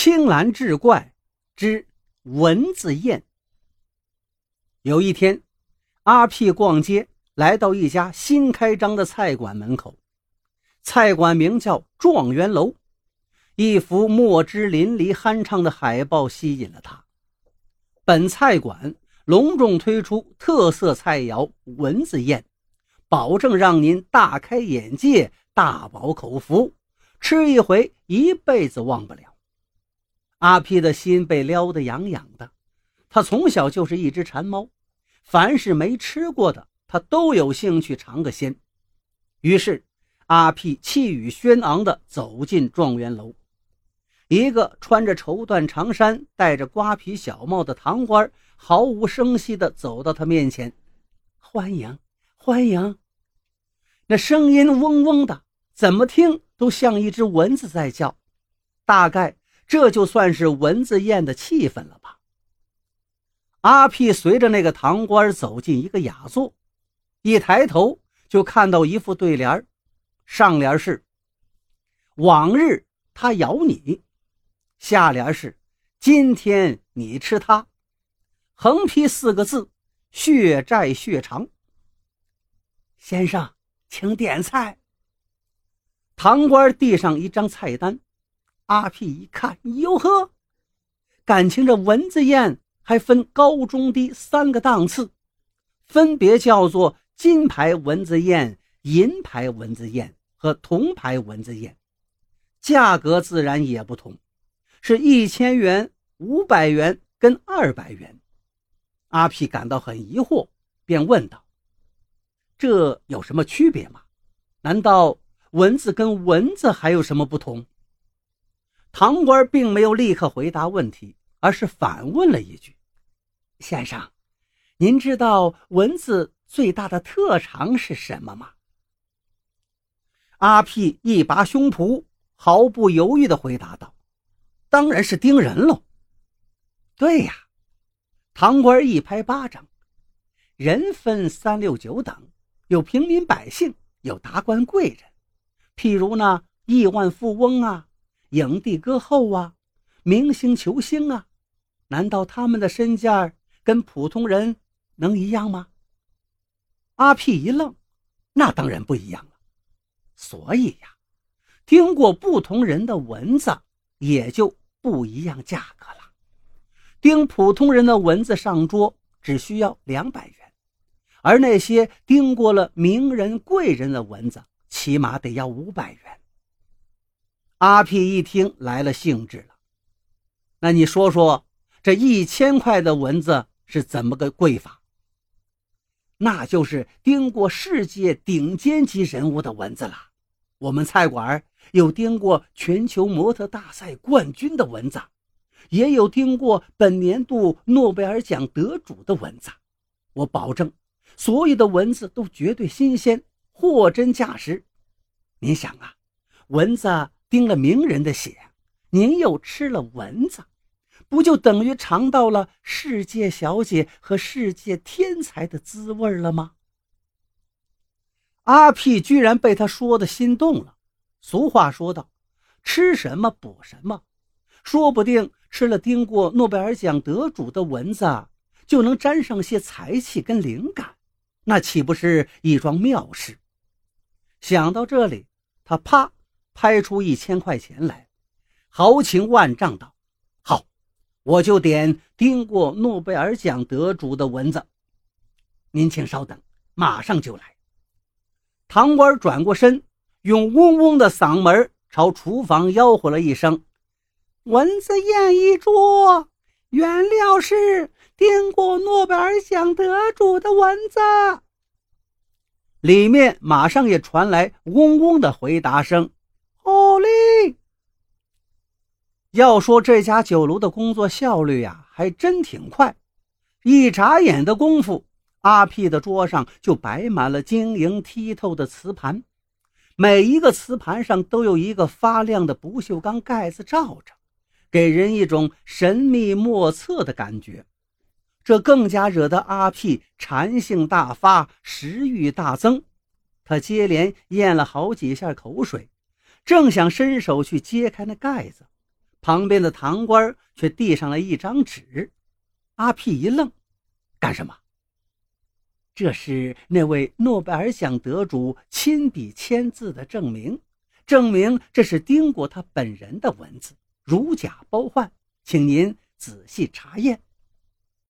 青蓝志怪之蚊子宴。有一天，阿屁逛街，来到一家新开张的菜馆门口。菜馆名叫状元楼，一幅墨汁淋漓、酣畅的海报吸引了他。本菜馆隆重推出特色菜肴蚊子宴，保证让您大开眼界、大饱口福，吃一回一辈子忘不了。阿屁的心被撩得痒痒的，他从小就是一只馋猫，凡是没吃过的，他都有兴趣尝个鲜。于是，阿屁气宇轩昂地走进状元楼。一个穿着绸缎长衫、戴着瓜皮小帽的堂官，毫无声息地走到他面前：“欢迎，欢迎！”那声音嗡嗡的，怎么听都像一只蚊子在叫，大概……这就算是蚊子宴的气氛了吧？阿屁随着那个堂官走进一个雅座，一抬头就看到一副对联上联是“往日他咬你”，下联是“今天你吃他”，横批四个字“血债血偿”。先生，请点菜。堂官递上一张菜单。阿屁一看，哟呵，感情这蚊子宴还分高中低三个档次，分别叫做金牌蚊子宴、银牌蚊子宴和铜牌蚊子宴，价格自然也不同，是一千元、五百元跟二百元。阿屁感到很疑惑，便问道：“这有什么区别吗？难道蚊子跟蚊子还有什么不同？”堂官并没有立刻回答问题，而是反问了一句：“先生，您知道蚊子最大的特长是什么吗？”阿屁一拔胸脯，毫不犹豫地回答道：“当然是叮人喽。”“对呀。”堂官一拍巴掌：“人分三六九等，有平民百姓，有达官贵人，譬如那亿万富翁啊。”影帝歌后啊，明星球星啊，难道他们的身价跟普通人能一样吗？阿屁一愣，那当然不一样了。所以呀，听过不同人的蚊子也就不一样价格了。叮普通人的蚊子上桌只需要两百元，而那些叮过了名人贵人的蚊子，起码得要五百元。阿屁一听来了兴致了，那你说说，这一千块的蚊子是怎么个贵法？那就是叮过世界顶尖级人物的蚊子了。我们菜馆有叮过全球模特大赛冠军的蚊子，也有叮过本年度诺贝尔奖得主的蚊子。我保证，所有的蚊子都绝对新鲜，货真价实。您想啊，蚊子。叮了名人的血，您又吃了蚊子，不就等于尝到了世界小姐和世界天才的滋味了吗？阿屁居然被他说的心动了。俗话说道：“吃什么补什么。”说不定吃了叮过诺贝尔奖得主的蚊子，就能沾上些财气跟灵感，那岂不是一桩妙事？想到这里，他啪。拍出一千块钱来，豪情万丈道：“好，我就点叮过诺贝尔奖得主的蚊子。您请稍等，马上就来。”堂官转过身，用嗡嗡的嗓门朝厨房吆喝了一声：“蚊子宴一桌，原料是叮过诺贝尔奖得主的蚊子。”里面马上也传来嗡嗡的回答声。好嘞！要说这家酒楼的工作效率呀，还真挺快。一眨眼的功夫，阿屁的桌上就摆满了晶莹剔透的瓷盘，每一个瓷盘上都有一个发亮的不锈钢盖子罩着，给人一种神秘莫测的感觉。这更加惹得阿屁馋性大发，食欲大增。他接连咽了好几下口水。正想伸手去揭开那盖子，旁边的堂官却递上了一张纸。阿屁一愣：“干什么？”这是那位诺贝尔奖得主亲笔签字的证明，证明这是丁国他本人的文字，如假包换，请您仔细查验。